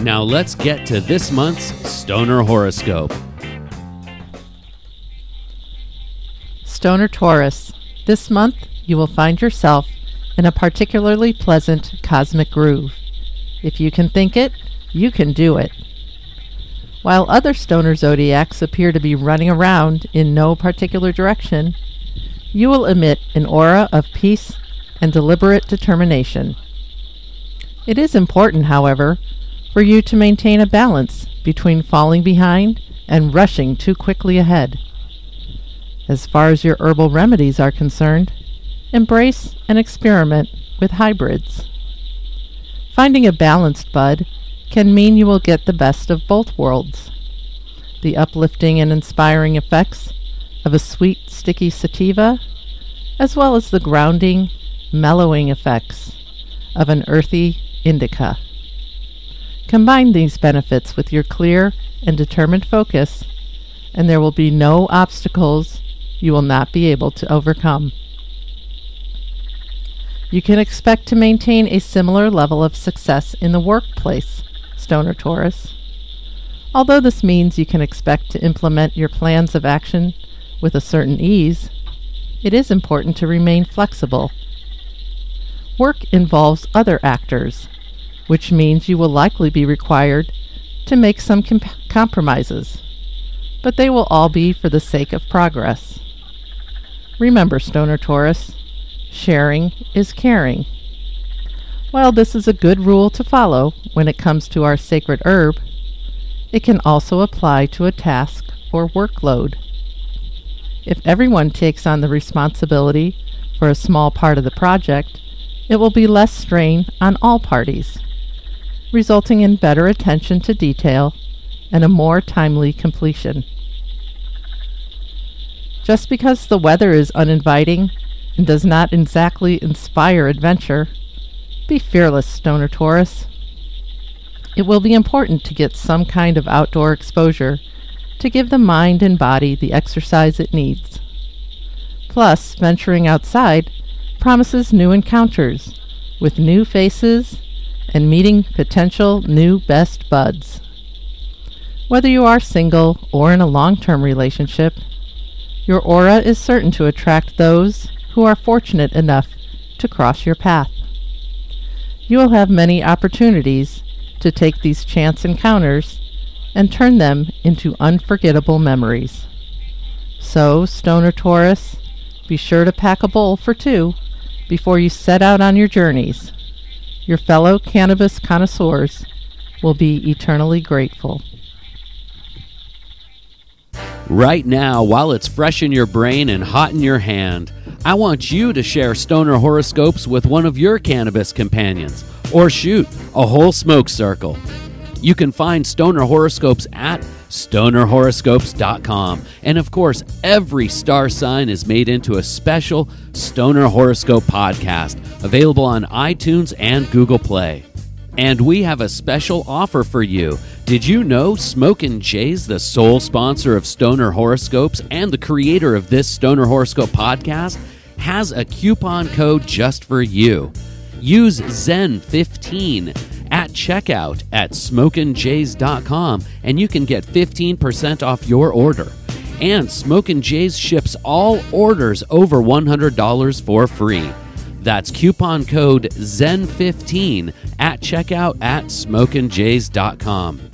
Now let's get to this month's Stoner Horoscope. Stoner Taurus. This month, you will find yourself in a particularly pleasant cosmic groove. If you can think it, you can do it. While other stoner zodiacs appear to be running around in no particular direction, you will emit an aura of peace and deliberate determination. It is important, however, for you to maintain a balance between falling behind and rushing too quickly ahead. As far as your herbal remedies are concerned, embrace and experiment with hybrids. Finding a balanced bud can mean you will get the best of both worlds. The uplifting and inspiring effects of a sweet, sticky sativa, as well as the grounding, mellowing effects of an earthy indica. Combine these benefits with your clear and determined focus, and there will be no obstacles you will not be able to overcome. You can expect to maintain a similar level of success in the workplace, Stoner Taurus. Although this means you can expect to implement your plans of action with a certain ease, it is important to remain flexible. Work involves other actors, which means you will likely be required to make some comp- compromises, but they will all be for the sake of progress. Remember, Stoner Taurus, sharing is caring. While this is a good rule to follow when it comes to our sacred herb, it can also apply to a task or workload. If everyone takes on the responsibility for a small part of the project, it will be less strain on all parties resulting in better attention to detail and a more timely completion. Just because the weather is uninviting and does not exactly inspire adventure, be fearless, Stoner Taurus. It will be important to get some kind of outdoor exposure to give the mind and body the exercise it needs. Plus, venturing outside promises new encounters with new faces and meeting potential new best buds. Whether you are single or in a long term relationship, your aura is certain to attract those who are fortunate enough to cross your path. You will have many opportunities to take these chance encounters and turn them into unforgettable memories. So, Stoner Taurus, be sure to pack a bowl for two before you set out on your journeys your fellow cannabis connoisseurs will be eternally grateful. Right now, while it's fresh in your brain and hot in your hand, I want you to share stoner horoscopes with one of your cannabis companions, or shoot, a whole smoke circle. You can find stoner horoscopes at stonerhoroscopes.com. And of course, every star sign is made into a special Stoner Horoscope podcast available on iTunes and Google Play. And we have a special offer for you. Did you know Smokin' Jay's the sole sponsor of Stoner Horoscopes and the creator of this Stoner Horoscope podcast has a coupon code just for you. Use Zen15 at checkout at smokinjays.com and you can get 15% off your order. And Smokin' Jays ships all orders over $100 for free. That's coupon code ZEN15 at checkout at smokinjays.com.